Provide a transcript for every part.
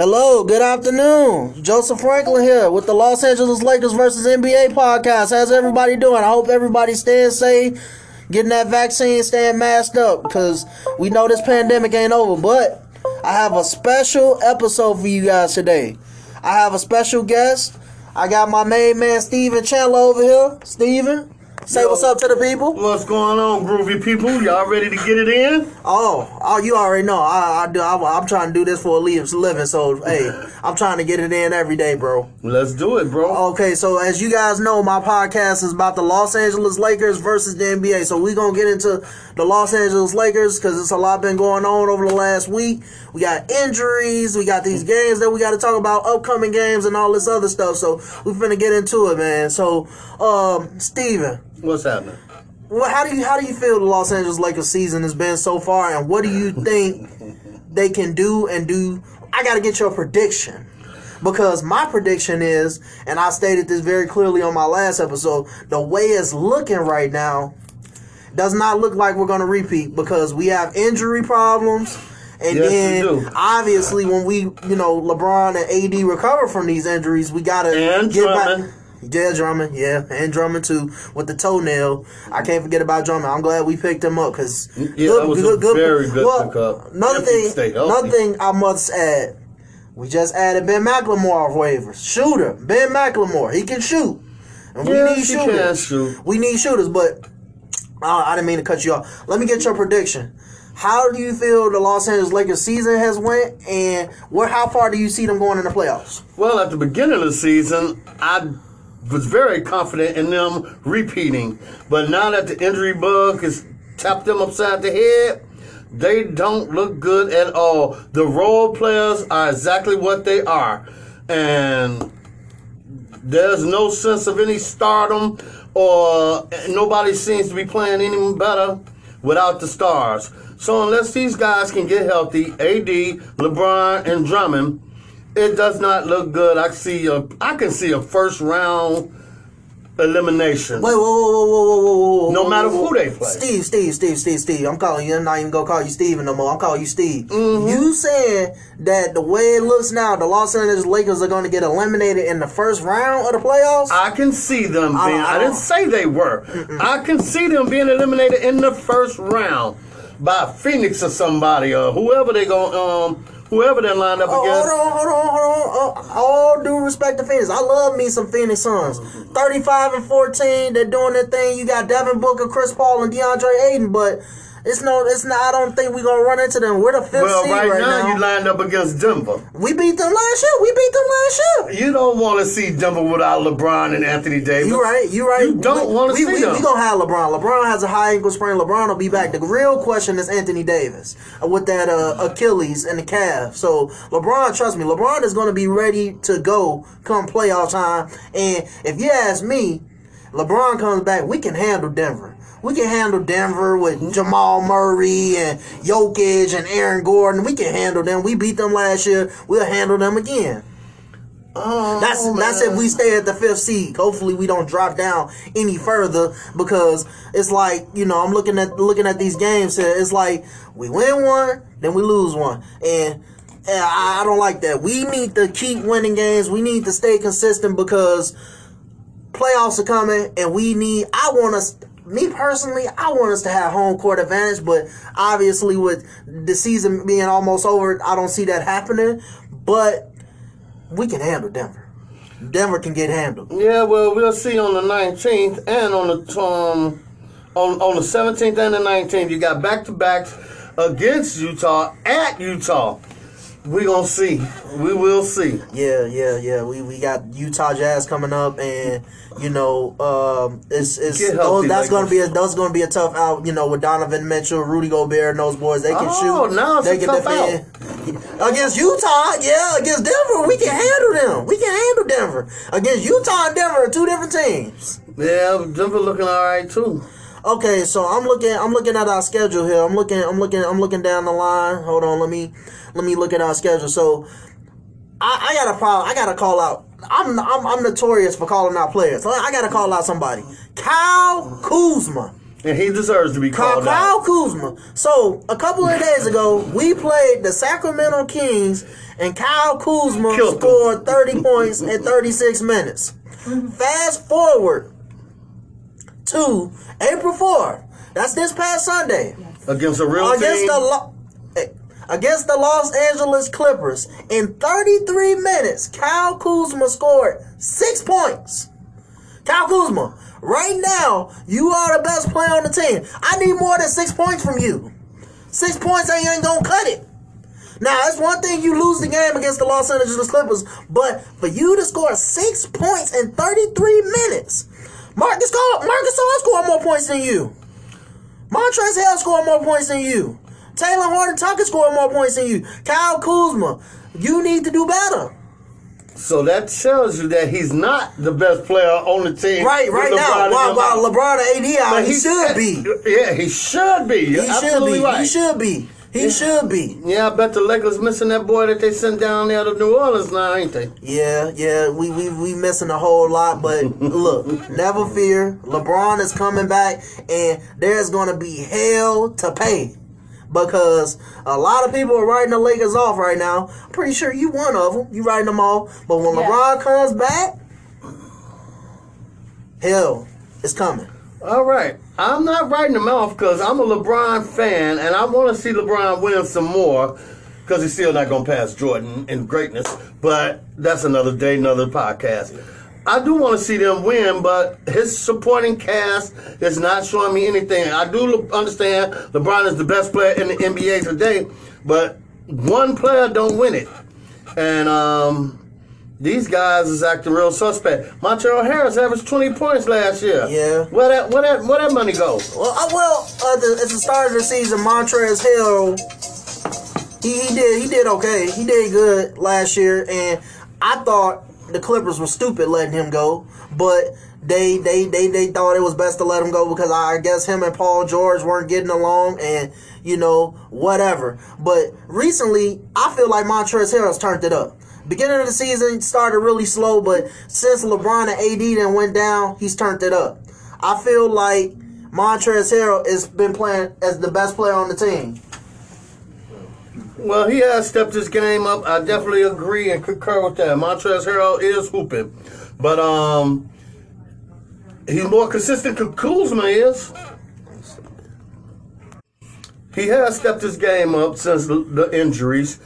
Hello, good afternoon. Joseph Franklin here with the Los Angeles Lakers versus NBA podcast. How's everybody doing? I hope everybody's staying safe, getting that vaccine, staying masked up because we know this pandemic ain't over. But I have a special episode for you guys today. I have a special guest. I got my main man Steven Chandler over here. Steven, say Yo. what's up to the people. What's going on, groovy people? Y'all ready to get it in? Oh, oh, you already know. I, I do. I, I'm trying to do this for a living. So, hey, I'm trying to get it in every day, bro. Let's do it, bro. Okay, so as you guys know, my podcast is about the Los Angeles Lakers versus the NBA. So we're gonna get into the Los Angeles Lakers because it's a lot been going on over the last week. We got injuries, we got these games that we got to talk about, upcoming games, and all this other stuff. So we're finna get into it, man. So, um, Steven, What's happening? Well, how do you how do you feel the Los Angeles Lakers season has been so far, and what do you think they can do and do? I got to get your prediction because my prediction is, and I stated this very clearly on my last episode, the way it's looking right now does not look like we're going to repeat because we have injury problems. And Yes, then, obviously, when we, you know, LeBron and AD recover from these injuries, we got to get Drummond. back. Yeah, Drummond, yeah, and Drummond too with the toenail. I can't forget about Drummond. I'm glad we picked him up because Yeah, that was a very good pickup. Another If thing, another thing I must add, we just added Ben McLemore off waivers. Shooter, Ben McLemore, he can shoot, and we Yes, need he can shooters. shoot. We need shooters, but uh, I didn't mean to cut you off. Let me get your prediction. How do you feel the Los Angeles Lakers season has went, and where how far do you see them going in the playoffs? Well, at the beginning of the season, I was very confident in them repeating. But now that the injury bug has tapped them upside the head, they don't look good at all. The role players are exactly what they are. And there's no sense of any stardom or eh, nobody seems to be playing any better without the stars. So unless these guys can get healthy, AD, LeBron, and Drummond, it does not look good. I see a I can see a first round elimination. Wait, whoa, whoa, whoa, whoa, whoa, whoa, whoa. No matter who they play. Steve, Steve, Steve, Steve, Steve. I'm calling you. I'm not even gonna call you Steven no more. I'm calling you Steve. Mm-hmm. You saying that the way it looks now, the Los Angeles Lakers are going to get eliminated in the first round of the playoffs? I can see them being. I I, didn't say they were. I can see them being eliminated in the first round by Phoenix or somebody or whoever they go. Um, whoever they lined up Oh, against. hold on, hold on, hold on. All due respect to Phoenix. I love me some Phoenix Suns. 35 and 14, they're doing their thing. You got Devin Booker, Chris Paul, and DeAndre Ayton, but it's no, it's not. I don't think we're gonna run into them. We're the fifth Well, seed right, right, now, now. you lined up against Denver. we beat them last year. We beat them last year. You don't want to see Denver without LeBron and Anthony Davis. You right. You right. You don't wanna see we, them. We gonna have LeBron. LeBron has a high ankle sprain. LeBron will be back. The real question is Anthony Davis uh, with that uh, Achilles and the calf. So LeBron, trust me, LeBron is gonna be ready to go come playoff time. And if you ask me, LeBron comes back, we can handle Denver. We can handle Denver with Jamal Murray and Jokic and Aaron Gordon. We can handle them. We beat them last year. We'll handle them again. Oh, That's that's if we stay at the fifth seed. Hopefully we don't drop down any further because it's like you know I'm looking at looking at these games here. It's like we win one, then we lose one, and, I don't like that. We need to keep winning games. We need to stay consistent because playoffs are coming, and we need. I want us. Me personally, I want us to have home court advantage, but obviously with the season being almost over, I don't see that happening. But we can handle Denver. Denver can get handled. Yeah, well, we'll see on the 19th and on the um, on on the 17th and the 19th. You got back to backs against Utah at Utah. We gonna see. We will see. Yeah, yeah, yeah. We we got Utah Jazz coming up, and you know, um, it's it's those, that's gonna be a that's gonna be a tough out. You know, with Donovan Mitchell, Rudy Gobert, and those boys, they can Oh, shoot. it's they can defend. Against Utah, yeah, against Denver, we can handle them. We can handle Denver. Against Utah and Denver, are two different teams. Yeah, Denver looking all right too. Okay, so I'm looking. I'm looking at our schedule here. I'm looking. I'm looking. I'm looking down the line. Hold on. Let me. Let me look at our schedule. So, I, I got a problem. I got to call out. I'm, I'm I'm notorious for calling out players. So I got to call out somebody. Kyle Kuzma. and he deserves to be called Kyle out. Kyle Kuzma. So a couple of days ago, we played the Sacramento Kings, and Kyle Kuzma Killed scored 30 points in 36 minutes. Fast forward to April 4th. That's this past Sunday. against a real Against team. the Lo- eh, against the Los Angeles Clippers. In 33 minutes, Kyle Kuzma scored six points. Kyle Kuzma, right now, you are the best player on the team. I need more than six points from you. Six points ain't, ain't gonna cut it. Now, it's one thing you lose the game against the Los Angeles Clippers, but for you to score six points in 33 minutes, Marcus, Gar- Marcus Gasol scored more points than you. Montrezl Harrell scored more points than you. Talen Horton Tucker scored more points than you. Kyle Kuzma, you need to do better. so that tells you that he's not the best player on the team. Right, right now, while, while. LeBron and AD out, But he should be. Yeah, he should be. You're He should be. right. He should be. He should be. Yeah, I bet the Lakers missing that boy that they sent down there to New Orleans now, ain't they? Yeah, yeah, we we we missing a whole lot, but look, never fear. LeBron is coming back, and there's gonna be hell to pay because a lot of people are writing the Lakers off right now. I'm pretty sure you one of them. You writing them off, but when Yeah. LeBron comes back, hell is coming. All right. I'm not writing them off because I'm a LeBron fan and I want to see LeBron win some more because he's still not going to pass Jordan in greatness. But that's another day, another podcast. I do want to see them win, but his supporting cast is not showing me anything. I do understand LeBron is the best player in the NBA today, but one player don't win it. And um, these guys is acting real suspect. Montrezl Harrell averaged 20 points last year. Yeah. Where that where that where that money go? Well, uh, well, uh, the, at the start of the season, Montrezl Harrell, he, he did he did okay. He did good last year, and I thought the Clippers were stupid letting him go, but they they they they thought it was best to let him go because I guess him and Paul George weren't getting along, and you know whatever. But recently, I feel like Montrezl Harrell's turned it up. Beginning of the season started really slow, but since LeBron and AD then went down, he's turned it up. I feel like Montrezl Harrell has been playing as the best player on the team. Well, he has stepped his game up. I definitely agree and concur with that. Montrezl Harrell is hooping, but um, he's more consistent than Kuzma is. He has stepped his game up since the, the injuries,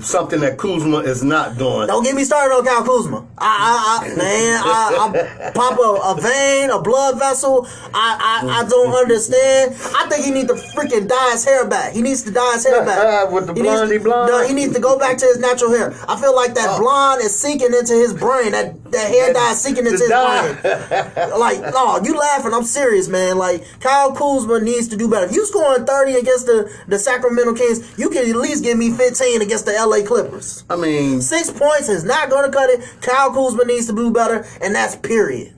something that Kuzma is not doing. Don't get me started on Kyle Kuzma. I, I, I man, I, I pop a, a vein, a blood vessel. I, I, I don't understand. I think he needs to freaking dye his hair back. He needs to dye his hair back. With the He needs to- blondie blonde? No, he needs to go back to his natural hair. I feel like that Oh. blonde is sinking into his brain. That that hair dye sinking into his brain. Like, no, oh, you laughing. I'm serious, man. Like, Kyle Kuzma needs to do better. If you scoring 30 against the, the Sacramento Kings, you can at least give me 15 against the LA Clippers. I mean, Six points is not going to cut it. Kyle Kuzma needs to do better, and that's period.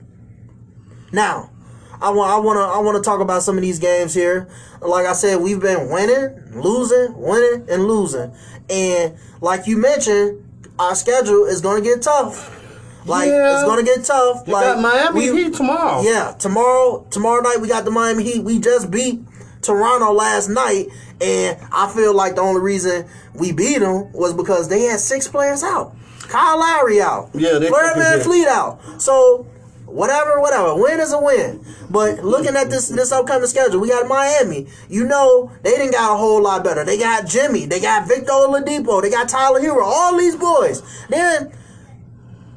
Now, I want I want to I want to talk about some of these games here. Like I said, we've been winning, losing, winning, and losing, and like you mentioned, our schedule is going to get tough. Like Yeah. it's going to get tough. you like got Miami we- Heat tomorrow. yeah, tomorrow tomorrow night we got the Miami Heat. We just beat Toronto last night, and I feel like the only reason we beat them was because they had six players out. Kyle Lowry out. Yeah, they fucking Van. Fleet out. So whatever, whatever. Win is a win. But looking at this this upcoming schedule, we got Miami. You know, they didn't got a whole lot better. They got Jimmy, they got Victor Oladipo, they got Tyler Herro, all these boys. Then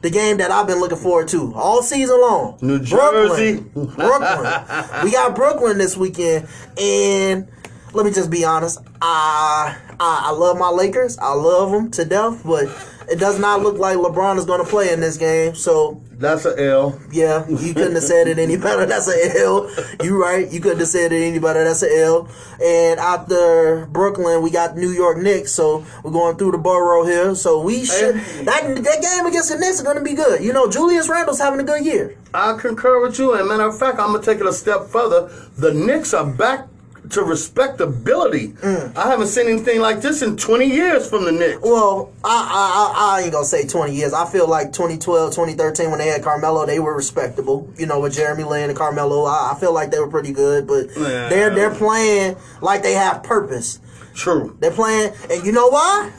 the game that I've been looking forward to all season long. New Brooklyn. Jersey. Brooklyn. we got Brooklyn this weekend, and let me just be honest. I, I I love my Lakers. I love them to death, but it does not look like LeBron is going to play in this game. So That's an L. yeah, you couldn't have said it any better. That's a L. You right. You couldn't have said it any better. That's a L. And after Brooklyn, we got New York Knicks. So we're going through the borough here. So we should that that game against the Knicks is going to be good. You know, Julius Randle's having a good year. I concur with you. And matter of fact, I'm gonna take it a step further. The Knicks are back to respectability. Mm. I haven't seen anything like this in 20 years from the Knicks. Well, I, I I I ain't gonna say 20 years. I feel like 2012, 2013 when they had Carmelo, they were respectable. You know, with Jeremy Lin and Carmelo, I, I feel like they were pretty good. But Yeah. they're they're playing like they have purpose. True. They're playing, and you know why?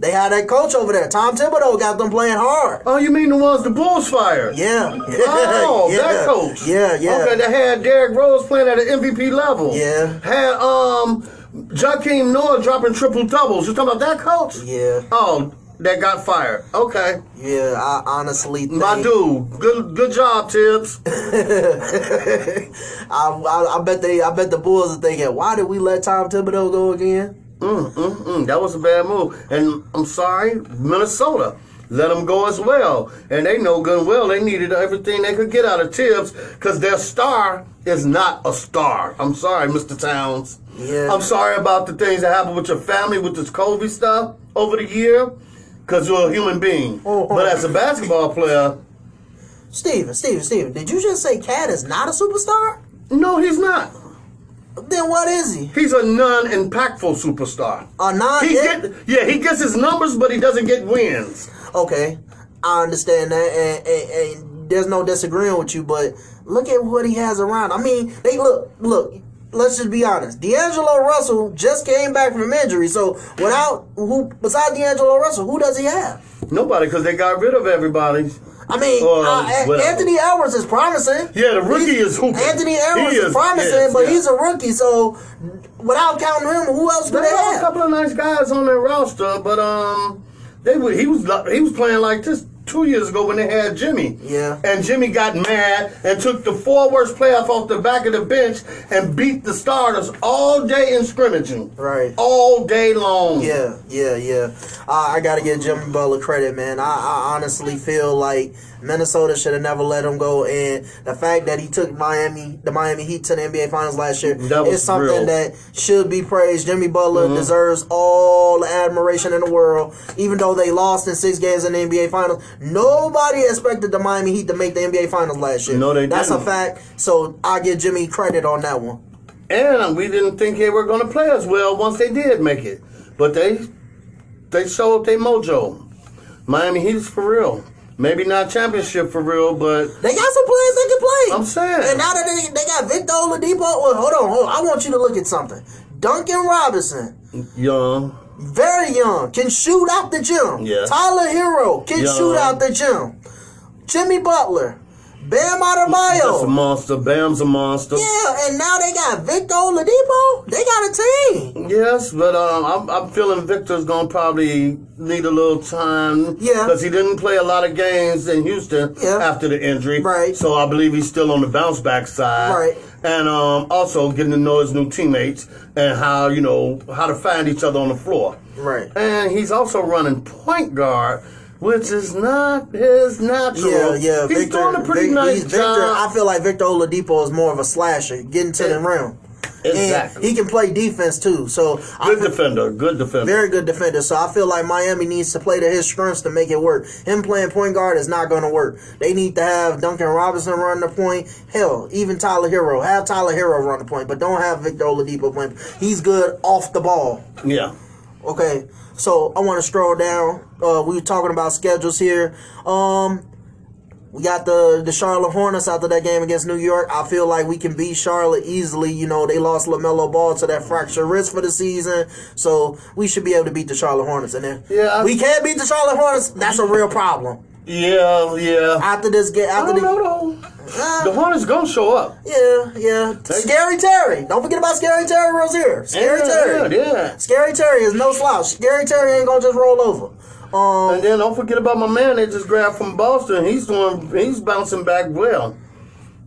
They had that coach over there, Tom Thibodeau, got them playing hard. Oh, you mean the ones the Bulls fired? Yeah. Oh, yeah. that coach. Yeah, yeah. Okay, they had Derrick Rose playing at an MVP level. Yeah. Had um Joakim Noah dropping triple doubles. You talking about that coach? Yeah. Oh, that got fired. Okay. Yeah, I honestly think My dude. Good good job, Tibbs. I, I, I bet they I bet the Bulls are thinking, why did we let Tom Thibodeau go again? Mm, mm, mm. That was a bad move. And I'm sorry, Minnesota. Let them go as well. And they know good and well they needed everything they could get out of Tibbs because their star is not a star. I'm sorry, Mr. Towns. Yeah. I'm sorry about the things that happened with your family with this COVID stuff over the year because you're a human being. Oh, oh. But as a basketball player, Steven, Steven, Steven, did you just say Cat is not a superstar? no, he's not. Then what is he? He's a non-impactful superstar. A non He get, yeah, he gets his numbers, but he doesn't get wins. Okay, I understand that, and, and, and there's no disagreeing with you, but look at what he has around. I mean, they look, look. Let's just be honest. D'Angelo Russell just came back from injury, so without who besides D'Angelo Russell, who does he have? Nobody, because they got rid of everybody. I mean, Well, uh, well. Anthony Edwards is promising. Yeah, the rookie He's- is hooping. Anthony Edwards is, is, promising, yes, but yeah. he's a rookie, so without counting him, who else do They they had a couple of nice guys on their roster, but um, they were, he was he was playing like this two years ago when they had Jimmy. Yeah. And Jimmy got mad and took the four worst players off the back of the bench and beat the starters all day in scrimmaging. Right. All day long. Yeah, yeah, yeah. Uh, I got to give Jimmy Butler credit, man. I, I honestly feel like Minnesota should have never let him go, and the fact that he took Miami, the Miami Heat, to the NBA Finals last year, is something real. that should be praised. Jimmy Butler Mm-hmm. deserves all the admiration in the world, even though they lost in six games in the NBA Finals. Nobody expected the Miami Heat to make the NBA Finals last year. No, they That's a didn't. fact. So I give Jimmy credit on that one. And we didn't think they were going to play as well once they did make it, but they they showed their mojo. Miami Heat's for real. Maybe not championship for real, but They got some players they can play. I'm saying. And now that they, they got Victor Oladipo, well, hold on, hold on. I want you to look at something. Duncan Robinson, young. Very young, can shoot out the gym. Yeah. Tyler Herro can shoot out the gym. Jimmy Butler, Bam Adebayo. That's a monster. Bam's a monster. Yeah, and now they got Victor Oladipo. They got a team. Yes, but um, I'm, I'm feeling Victor's gonna probably need a little time. Yeah. because he didn't play a lot of games in Houston Yeah. after the injury. Right. So I believe he's still on the bounce back side. Right. And um, also getting to know his new teammates and how you know how to find each other on the floor. Right. And he's also running point guard, which is not his natural. Yeah, yeah. He's Victor, doing a pretty Vic- nice Victor, job. I feel like Victor Oladipo is more of a slasher, getting to the eh, rim. exactly. And he can play defense too. So I good feel- defender. Good defender. Very good defender. So I feel like Miami needs to play to his strengths to make it work. Him playing point guard is not going to work. They need to have Duncan Robinson run the point. Hell, even Tyler Herro. Have Tyler Herro run the point, but don't have Victor Oladipo playing. He's good off the ball. yeah. Okay, so I want to scroll down. Uh, we were talking about schedules here. Um, we got the the Charlotte Hornets after that game against New York. I feel like we can beat Charlotte easily. You know, they lost LaMelo Ball to that fractured wrist for the season, so we should be able to beat the Charlotte Hornets. And then Yeah, I- we can't beat the Charlotte Hornets. That's a real problem. Yeah, yeah. After this game, I after don't the know though. Uh, The Hornets gonna show up. yeah, yeah, Scary Terry. Don't forget about Scary Terry Rozier. Scary yeah, Terry. Yeah, yeah. Scary Terry is no slouch. Scary Terry ain't gonna just roll over. Um, And then don't forget about my man they just grabbed from Boston. He's doing he's bouncing back well.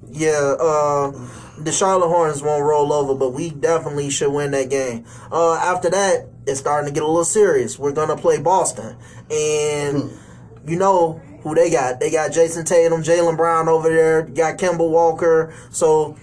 Yeah, uh, the Charlotte Hornets won't roll over, but we definitely should win that game. Uh, after that, it's starting to get a little serious. We're gonna play Boston, and you know who they got? They got Jayson Tatum, Jaylen Brown over there. Got Kemba Walker. So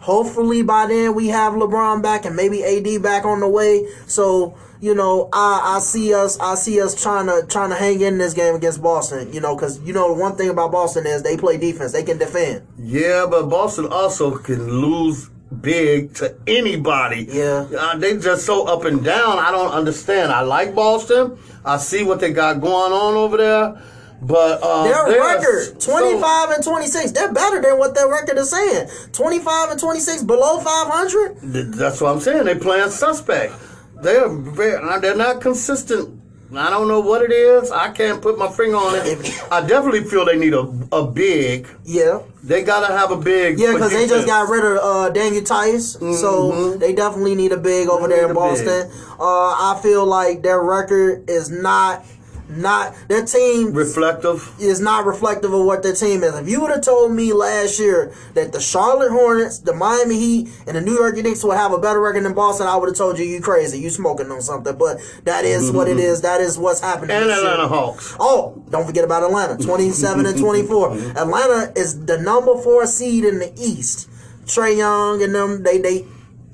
hopefully by then we have LeBron back and maybe AD back on the way. So you know, I, I see us, I see us trying to trying to hang in this game against Boston. You know, because you know one thing about Boston is they play defense, they can defend. Yeah, but Boston also can lose big to anybody. Yeah. Uh, they just so up and down. I don't understand. I like Boston. I see what they got going on over there. But uh, Their record, so- 25 and 26. They're better than what their record is saying. 25 and 26, below 500. Th- That's what I'm saying. They playing suspect. They're very, they're not consistent. I don't know what it is. I can't put my finger on it. I definitely feel they need a a big. Yeah. They gotta have a big. Yeah, because they just got rid of uh, Daniel Theis, so they definitely need a big over They there in Boston. Uh, I feel like their record is not not their team reflective. is not reflective of what their team is. If you would have told me last year that the Charlotte Hornets, the Miami Heat, and the New York Knicks would have a better record than Boston, I would have told you you crazy, you smoking on something. But that is what it is. That is what's happening. And this year. Atlanta Hawks. Oh, don't forget about Atlanta. 27 and 24. Atlanta is the number four seed in the East. Trae Young and them, they they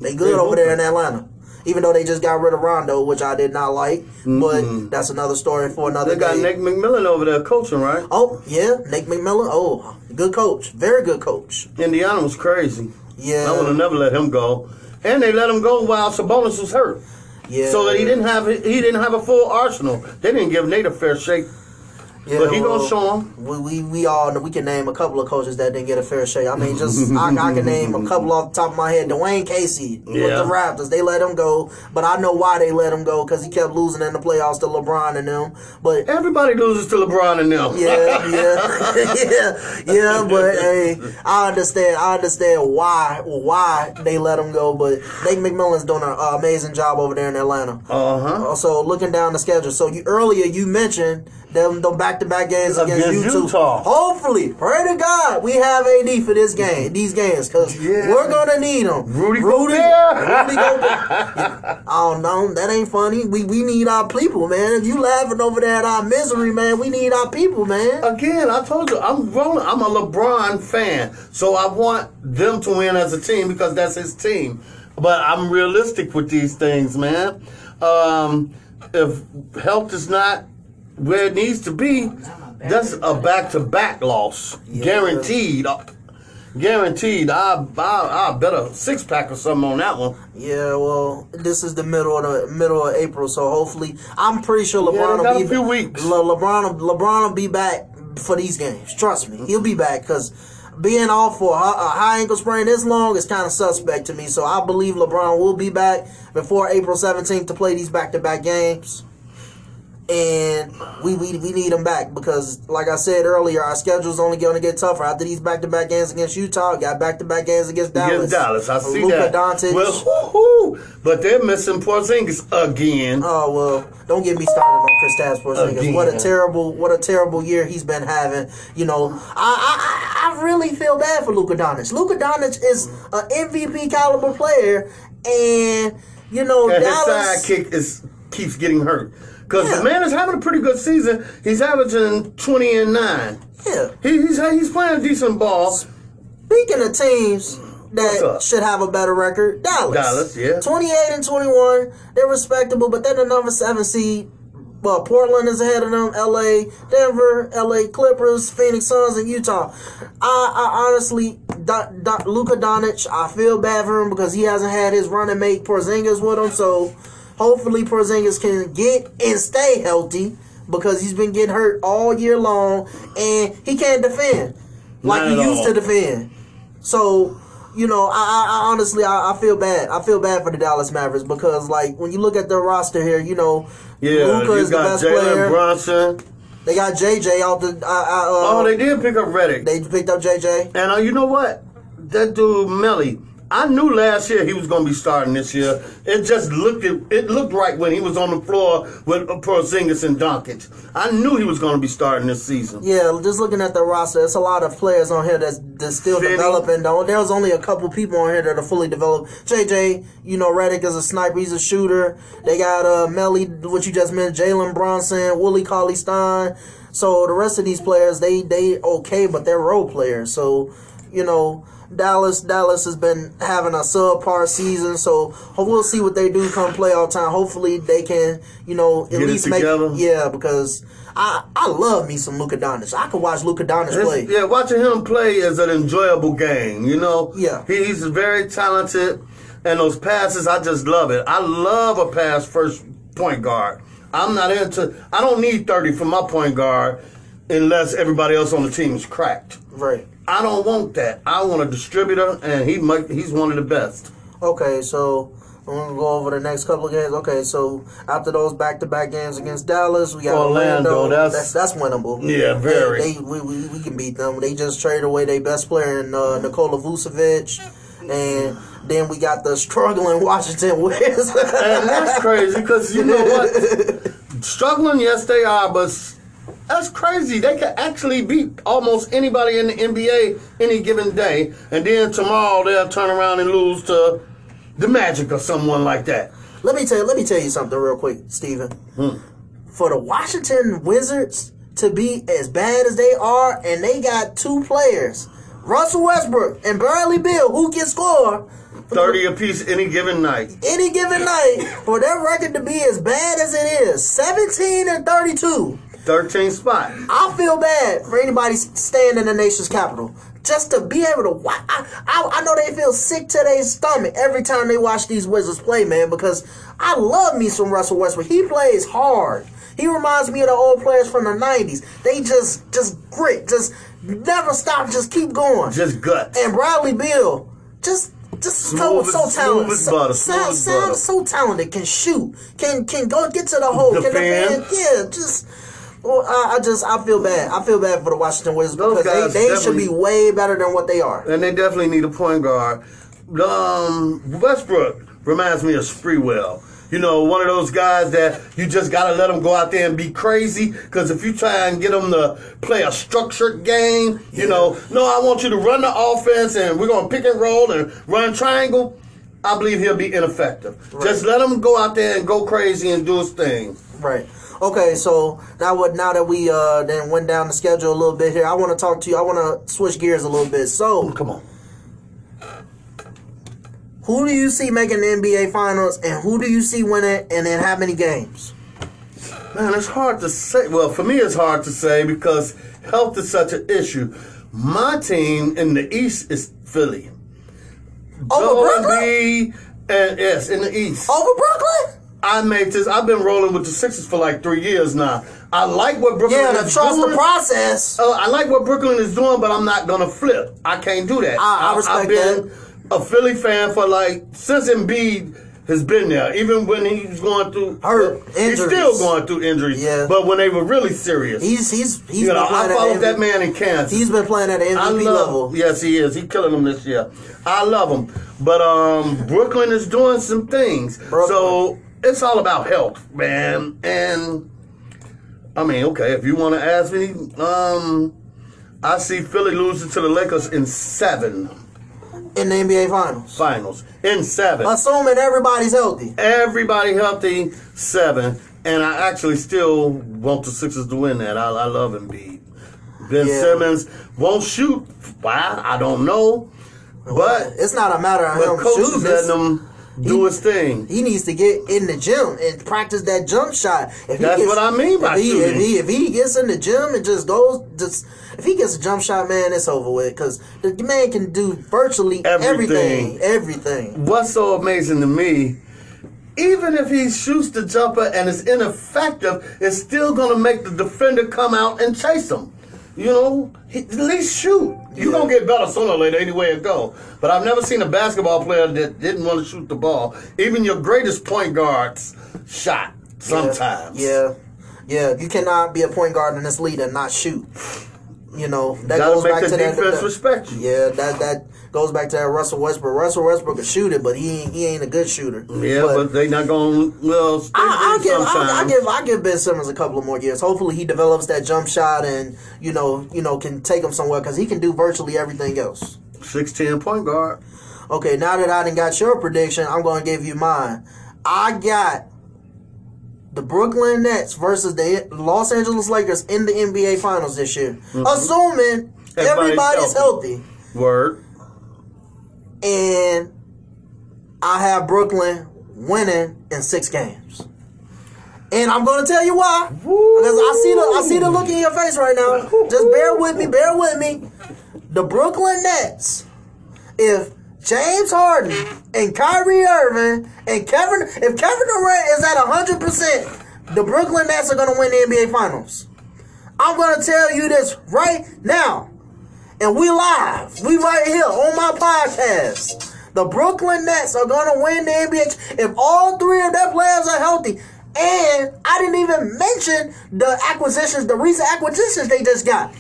they good They over there in. Atlanta. Even though they just got rid of Rondo, which I did not like. But mm-hmm. that's another story for another They got day. Nick McMillan over there coaching, right? Oh, yeah, Nick McMillan. Oh, good coach. Very good coach. Indiana was crazy. Yeah. I would have never let him go. And they let him go while Sabonis was hurt. Yeah. So that he didn't have he didn't have a full arsenal. They didn't give Nate a fair shake. Yeah, but he well, gonna show him. We, we we all we can name a couple of coaches that didn't get a fair shake. I mean, just I, I can name a couple off the top of my head. Dwane Casey with Yeah. the Raptors, they let him go, but I know why they let him go because he kept losing in the playoffs to LeBron and them. But Everybody loses to LeBron and them. yeah, yeah, yeah, yeah. But hey, I understand. I understand why why they let him go. But Nick McMillan's doing an uh, amazing job over there in Atlanta. Uh huh. Also, looking down the schedule. So you earlier you mentioned them them back to back games against, Against Utah. Utah. Hopefully, pray to God we have AD for this game, these games, because Yeah. we're gonna need them. Rudy Rudy, Gobert. Rudy Gobert. I don't know. That ain't funny. We we need our people, man. If you laughing over there at our misery, man, we need our people, man. Again, I told you I'm rolling. I'm a LeBron fan, so I want them to win as a team because that's his team. But I'm realistic with these things, man. Um, if health is not where it needs to be, that's a back-to-back loss, guaranteed. Uh, Guaranteed. I I I bet a six pack or something on that one. Yeah, well, this is the middle of the middle of April, so hopefully, I'm pretty sure LeBron got will a be few weeks. Le- LeBron, LeBron will be back for these games. Trust me, he'll be back because being off for a, a high ankle sprain this long is kind of suspect to me. So I believe LeBron will be back before April 17th to play these back to back games. And we, we we need him back because, like I said earlier, our schedule's only going to get tougher after these back to back games against Utah. Got back to back games against Dallas. Against Dallas, I see Luka that. Doncic. Well, whoo-hoo, but they're missing Porzingis again. Oh well, don't get me started on Kristaps Porzingis. What a terrible, what a terrible year he's been having. You know, I I, I really feel bad for Luka Doncic. Luka Doncic is an MVP caliber player, and you know and his Dallas. sidekick is keeps getting hurt. Because Yeah. the man is having a pretty good season. He's averaging twenty and nine. Yeah. He, he's he's playing decent ball. Speaking of teams that should have a better record, Dallas. Dallas, yeah. 28 and 21. They're respectable, but they're the number seven seed. Well, Portland is ahead of them. LA, Denver, LA Clippers, Phoenix Suns, and Utah. I, I honestly, Don, Don, Luka Doncic, I feel bad for him because he hasn't had his running mate Porzingis with him. So hopefully Porzingis can get and stay healthy because he's been getting hurt all year long and he can't defend like Not he used all. to defend. So, you know, I, I, I honestly, I, I feel bad. I feel bad for the Dallas Mavericks because, like, when you look at their roster here, you know, Yeah, Luka is the got best Jalen player. Brunson. They got JJ out the. Uh, uh, Oh, they did pick up Redick. they picked up JJ. And uh, you know what? That dude Melly. I knew last year he was going to be starting this year. It just looked it looked right when he was on the floor with Porzingis and Doncic. I knew he was going to be starting this season. Yeah, just looking at the roster, it's a lot of players on here that's, that's still developing. Though there's only a couple people on here that are fully developed. JJ, you know, Redick is a sniper. He's a shooter. They got uh Melly, what you just mentioned, Jalen Brunson, Willie Cauley Stein. So the rest of these players, they they okay, but they're role players. So you know, Dallas Dallas has been having a subpar season, so we'll see what they do come playoff time. Hopefully they can, you know, at Get least make together. yeah, because I I love me some Luka Doncic. I could watch Luka Doncic It's- play. yeah, watching him play is an enjoyable game. You know, Yeah. He's very talented, and those passes, I just love it. I love a pass first point guard. I'm not into. I don't need thirty from my point guard unless everybody else on the team is cracked. Right. I don't want that. I want a distributor, and he might, he's one of the best. Okay, so I'm gonna go over the next couple of games. Okay, so after those back-to-back games against Dallas, we got Orlando, Orlando. that's- that's that's winnable. Yeah, very. They, they- we, we, we can beat them. They just traded away their best player in uh, Nikola Vucevic, and then we got the struggling Washington Wizards. And that's crazy because you know what? Struggling, yes, they are, but that's crazy. They could actually beat almost anybody in the NBA any given day, and then tomorrow they'll turn around and lose to the Magic or someone like that. let me tell let me tell you something real quick, Steven. Hmm. For the Washington Wizards to be as bad as they are, and they got two players, Russell Westbrook and Bradley Beal, who can score. 30 apiece any given night. any given night for their record to be as bad as it is 17 and 32 13 spot. i feel bad for anybody staying in the nation's capital just to be able to watch I, I, I know they feel sick to their stomach every time they watch these wizards play man because i love me some russell westbrook he plays hard he reminds me of the old players from the 90s they just just grit just never stop just keep going Just guts. and Bradley Beal, just just so, as- so talented, so, butter, sound, sound so talented, can shoot, can can go get to the hole, can Defend. defend, yeah, just. Well, I, I just I feel bad. I feel bad for the Washington Wizards Those because they, they should be way better than what they are. and they definitely need a point guard. Um, Westbrook reminds me of Sprewell. You know, one of those guys that you just gotta let him go out there and be crazy. Because if you try and get him to play a structured game, you know, no, I want you to run the offense and we're gonna pick and roll and run triangle. I believe he'll be ineffective. Just let him go out there and go crazy and do his thing. Right. Okay, so now what? Now that we uh then went down the schedule a little bit here, I want to talk to you. I want to switch gears a little bit. So, Come on. who do you see making the NBA Finals, and who do you see winning, and in how many games? Man, it's hard to say. Well, for me, it's hard to say because health is such an issue. My team in the East is Philly. Over Joel Brooklyn? Embiid and yes, in the East. Over Brooklyn? I made this. I've been rolling with the Sixers for like three years now. I like what Brooklyn Yeah, to is trust doing. the process. Uh, I like what Brooklyn is doing, but I'm not gonna flip. I can't do that. I- I respect have been a Philly fan for like since Embiid has been there. Even when he was going through Hurt, he's still going through injuries. Yeah. but when they were really serious, He's he's he's you know, I followed that man in Kansas. He's been playing at the I MVP love, level. Yes, he is. He killing them this year. I love him, but um, Brooklyn is doing some things. Brooklyn. So it's all about health, man. And I mean, okay, if you want to ask me, um, I see Philly losing to the Lakers in seven in the NBA Finals. finals. In seven, Assuming everybody's healthy. everybody healthy, seven. And I actually still want the Sixers to win that. I, I love Embiid. Ben Yeah. Simmons won't shoot. Why? I don't know. But it's not a matter of him coach shooting. is letting him do he- his thing. He needs to get in the gym and practice that jump shot. If he That's what I mean by if he, if he if he gets in the gym and just goes just if he gets a jump shot, man, it's over with because the man can do virtually Everything. everything. Everything. What's so amazing to me, even if he shoots the jumper and it's ineffective, it's still going to make the defender come out and chase him. You know, at least shoot. You're going to get better sooner or later anyway it go. But I've never seen a basketball player that didn't want to shoot the ball. Even your greatest point guards shot sometimes. Yeah. Yeah. You cannot be a point guard in this league and not shoot. You know that Gotta goes make back the to that. defense that- respect you. Yeah, that that goes back to that Russell Westbrook. Russell Westbrook can shoot it, but he ain't, he ain't a good shooter. Yeah, but, they not going well, I, I give I, I give I give Ben Simmons a couple of more years. Hopefully, he develops that jump shot and you know you know can take him somewhere because he can do virtually everything else. 6'10 point guard. Okay, now that I done got your prediction, I'm going to give you mine. I got the Brooklyn Nets versus the Los Angeles Lakers in the NBA Finals this year, assuming Mm-hmm. Everybody's everybody's healthy. healthy. Word. And I have Brooklyn winning in six games. And I'm gonna tell you why. Because I see the I see the look in your face right now. Just bear with me, bear with me. The Brooklyn Nets, if James Harden and Kyrie Irving and Kevin if Kevin Durant is at hundred percent, the Brooklyn Nets are gonna win the NBA Finals. I'm gonna tell you this right now. And we live. We right here on my podcast. The Brooklyn Nets are gonna win the NBA if all three of their players are healthy. And I didn't even mention the acquisitions, the recent acquisitions they just got.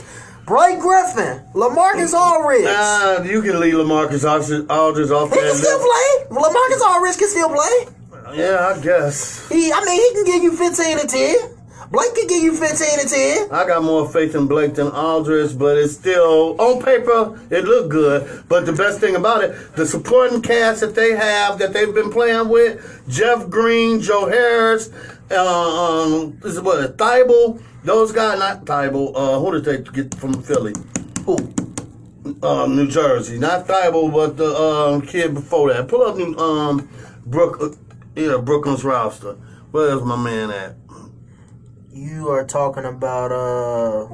Blake Griffin, LaMarcus mm-hmm. Aldridge. Nah, you can leave LaMarcus Aldridge off he can still play. LaMarcus Aldridge can still play. Yeah, I guess. He, I mean, he can give you 15 and 10. Blake can give you 15 and 10. I got more faith in Blake than Aldridge, but it's still on paper it looked good. But the best thing about it, the supporting cast that they have that they've been playing with, Jeff Green, Joe Harris, uh, um, this is what Thibault, those guys, not Thibault. Uh, who did they get from Philly? Who? Um, New Jersey, not Thibault, but the um, kid before that. Pull up um, Brook, uh, yeah, Brooklyn's roster. Where's my man at? You are talking about, uh,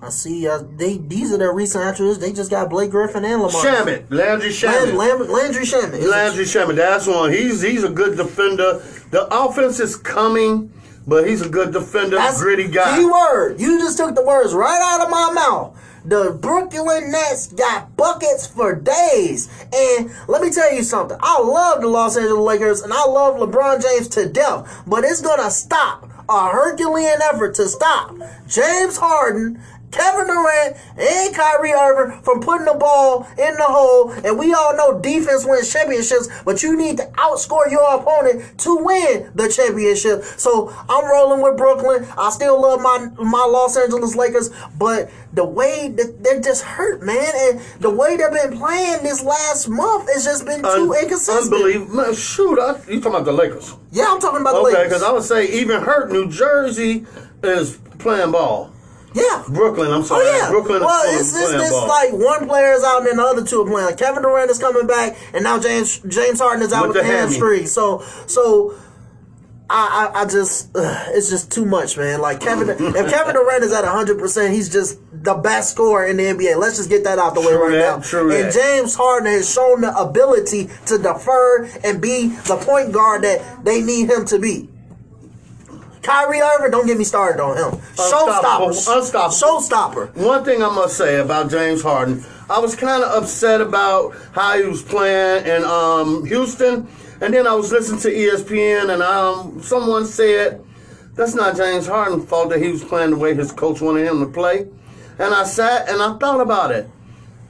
I see, uh, they these are their recent actors. They just got Blake Griffin and Lamar. Shamet, Landry Land, Shamet. Land, Landry Shaman. Is it- Landry Shaman, that's one. He's he's a good defender. The offense is coming, but he's a good defender, That's gritty guy. Key word. You just took the words right out of my mouth. The Brooklyn Nets got buckets for days. And let me tell you something. I love the Los Angeles Lakers and I love LeBron James to death. But it's going to stop a Herculean effort to stop James Harden. Kevin Durant and Kyrie Irving from putting the ball in the hole, and we all know defense wins championships, but you need to outscore your opponent to win the championship. So I'm rolling with Brooklyn. I still love my my Los Angeles Lakers, but the way that they're just hurt, man, and the way they've been playing this last month has just been too Un- inconsistent. Unbelievable. Shoot, I, you talking about the Lakers? Yeah, I'm talking about the Okay, Lakers. because I would say even hurt New Jersey is playing ball. Yeah. Brooklyn, I'm sorry. Oh yeah. Brooklyn well, is it's, it's, it's like one player is out and then the other two are playing. Like Kevin Durant is coming back, and now James James Harden is out With with, the hamstring. So so. I, I, I just it's just too much, man. Like Kevin, if Kevin Durant is at hundred percent, he's just the best scorer in the NBA. Let's just get that out the way right that, now. true and that. James Harden has shown the ability to defer and be the point guard that they need him to be. Kyrie Irving, don't get me started on him. Unstoppable, Showstopper, unstoppable. showstopper. One thing I must say about James Harden, I was kind of upset about how he was playing in um, Houston, and then I was listening to ESPN, and um, someone said that's not James Harden's fault that he was playing the way his coach wanted him to play. And I sat and I thought about it,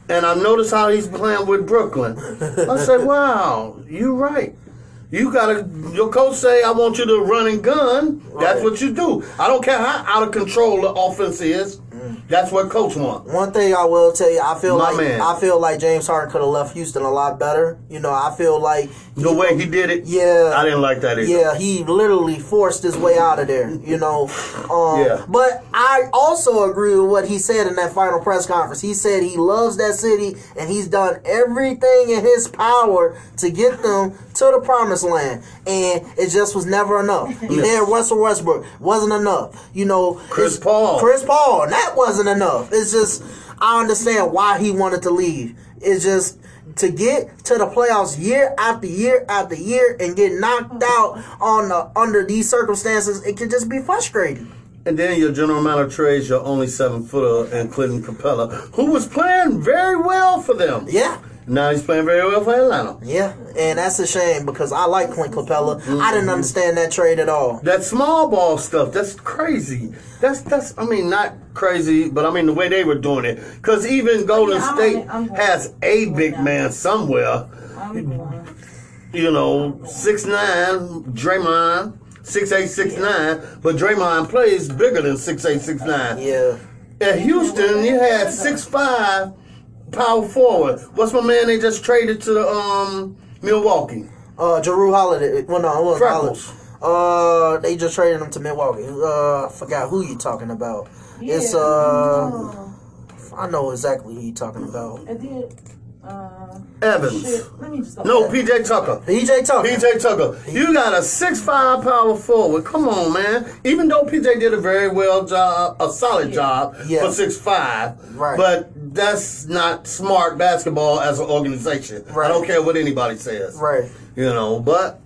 and I noticed how he's playing with Brooklyn. I said, "Wow, you're right." You gotta. Your coach say, "I want you to run and gun." That's what you do. I don't care how out of control the offense is. That's what coach wants. One thing I will tell you, I feel My like man. I feel like James Harden could have left Houston a lot better. You know, I feel like The way he did it, Yeah. I didn't like that either. yeah, he literally forced his way out of there. You know, um, Yeah. But I also agree with what he said in that final press conference. He said he loves that city and he's done everything in his power to get them to the promised land, and it just was never enough. You had Russell Westbrook, wasn't enough. You know, Chris Paul. Chris Paul, and that wasn't enough. It's just I understand why he wanted to leave. It's just to get to the playoffs year after year after year and get knocked out on the, under these circumstances, it can just be frustrating. And then your general amount of trades, your only seven footer, and Clinton Capela, who was playing very well for them. Yeah. Now he's playing very well for Atlanta. Yeah, and that's a shame because I like Clint Capela. I didn't mm-hmm. understand that trade at all. That small ball stuff, that's crazy. That's that's I mean not crazy, but I mean the way they were doing it. Cause even Golden Yeah, I'm State on it. I'm has a big man somewhere. I'm going. You know, six nine, Draymond, six eight, six nine, but Draymond plays bigger than six eight, six nine. Yeah. At Houston, you had six five power forward. What's my man they just traded to um Milwaukee? Uh, Jrue Holiday. Well, no, it wasn't Freckles. Holiday. Uh, they just traded him to Milwaukee. Uh, I forgot who you talking about. It's uh, Oh. I know exactly who you talking about. And then, uh, Evans. shit, let me just No. PJ Tucker. PJ Tucker. PJ Tucker, you got a six-five power forward. Come on, man. Even though PJ did a very well job, a solid job Yeah. for six-five, Right. but that's not smart basketball as an organization. Right. I don't care what anybody says. Right. You know, but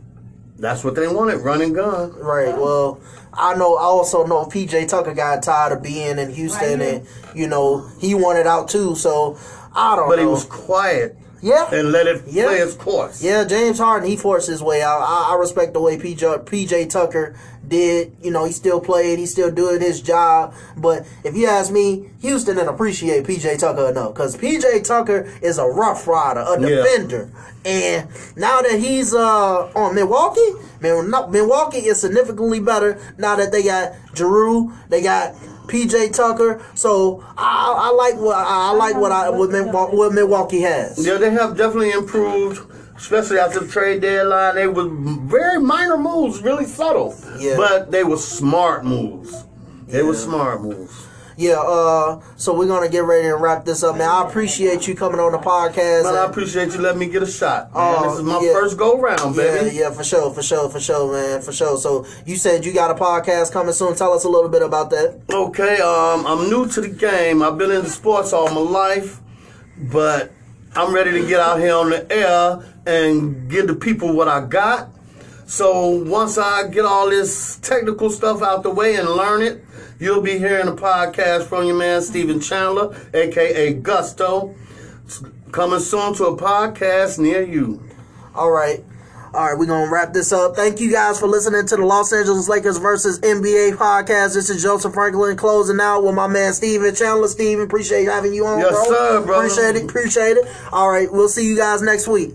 that's what they wanted, run and gun. Right. Well, I know. I also know PJ Tucker got tired of being in Houston, Right. and you know he wanted out too. So I don't But know. he was quiet yeah. and let it Yeah. play its course. Yeah, James Harden, he forced his way out. I, I respect the way PJ, PJ Tucker did. You know, he still played, he still doing his job. But if you ask me, Houston didn't appreciate PJ Tucker enough because PJ Tucker is a rough rider, a Yeah. defender. And now that he's uh, on Milwaukee, Milwaukee is significantly better now that they got Jrue, they got PJ Tucker. So I, I like what I, I like what I what, what Milwaukee has. Yeah, they have definitely improved, especially after the trade deadline. They were very minor moves, really subtle. Yeah. But they were smart moves. They were smart moves. Yeah, uh, so we're gonna get ready to wrap this up, man. I appreciate you coming on the podcast. But I appreciate you letting me get a shot. Man. Oh, this is my yeah. first go round, yeah, baby. yeah, for sure, for sure, for sure, man, for sure. So you said you got a podcast coming soon. Tell us a little bit about that. Okay, um, I'm new to the game. I've been into sports all my life, but I'm ready to get out here on the air and give the people what I got. So once I get all this technical stuff out the way and learn it, you'll be hearing a podcast from your man Stephen Chandler, aka Gusto, coming soon to a podcast near you. All right. All right, we're gonna wrap this up. Thank you guys for listening to the Los Angeles Lakers versus NBA podcast. This is Joseph Franklin closing out with my man Steven Chandler. Steven, appreciate having you on, Yes, bro. sir, brother. Appreciate it, appreciate it. All right, we'll see you guys next week.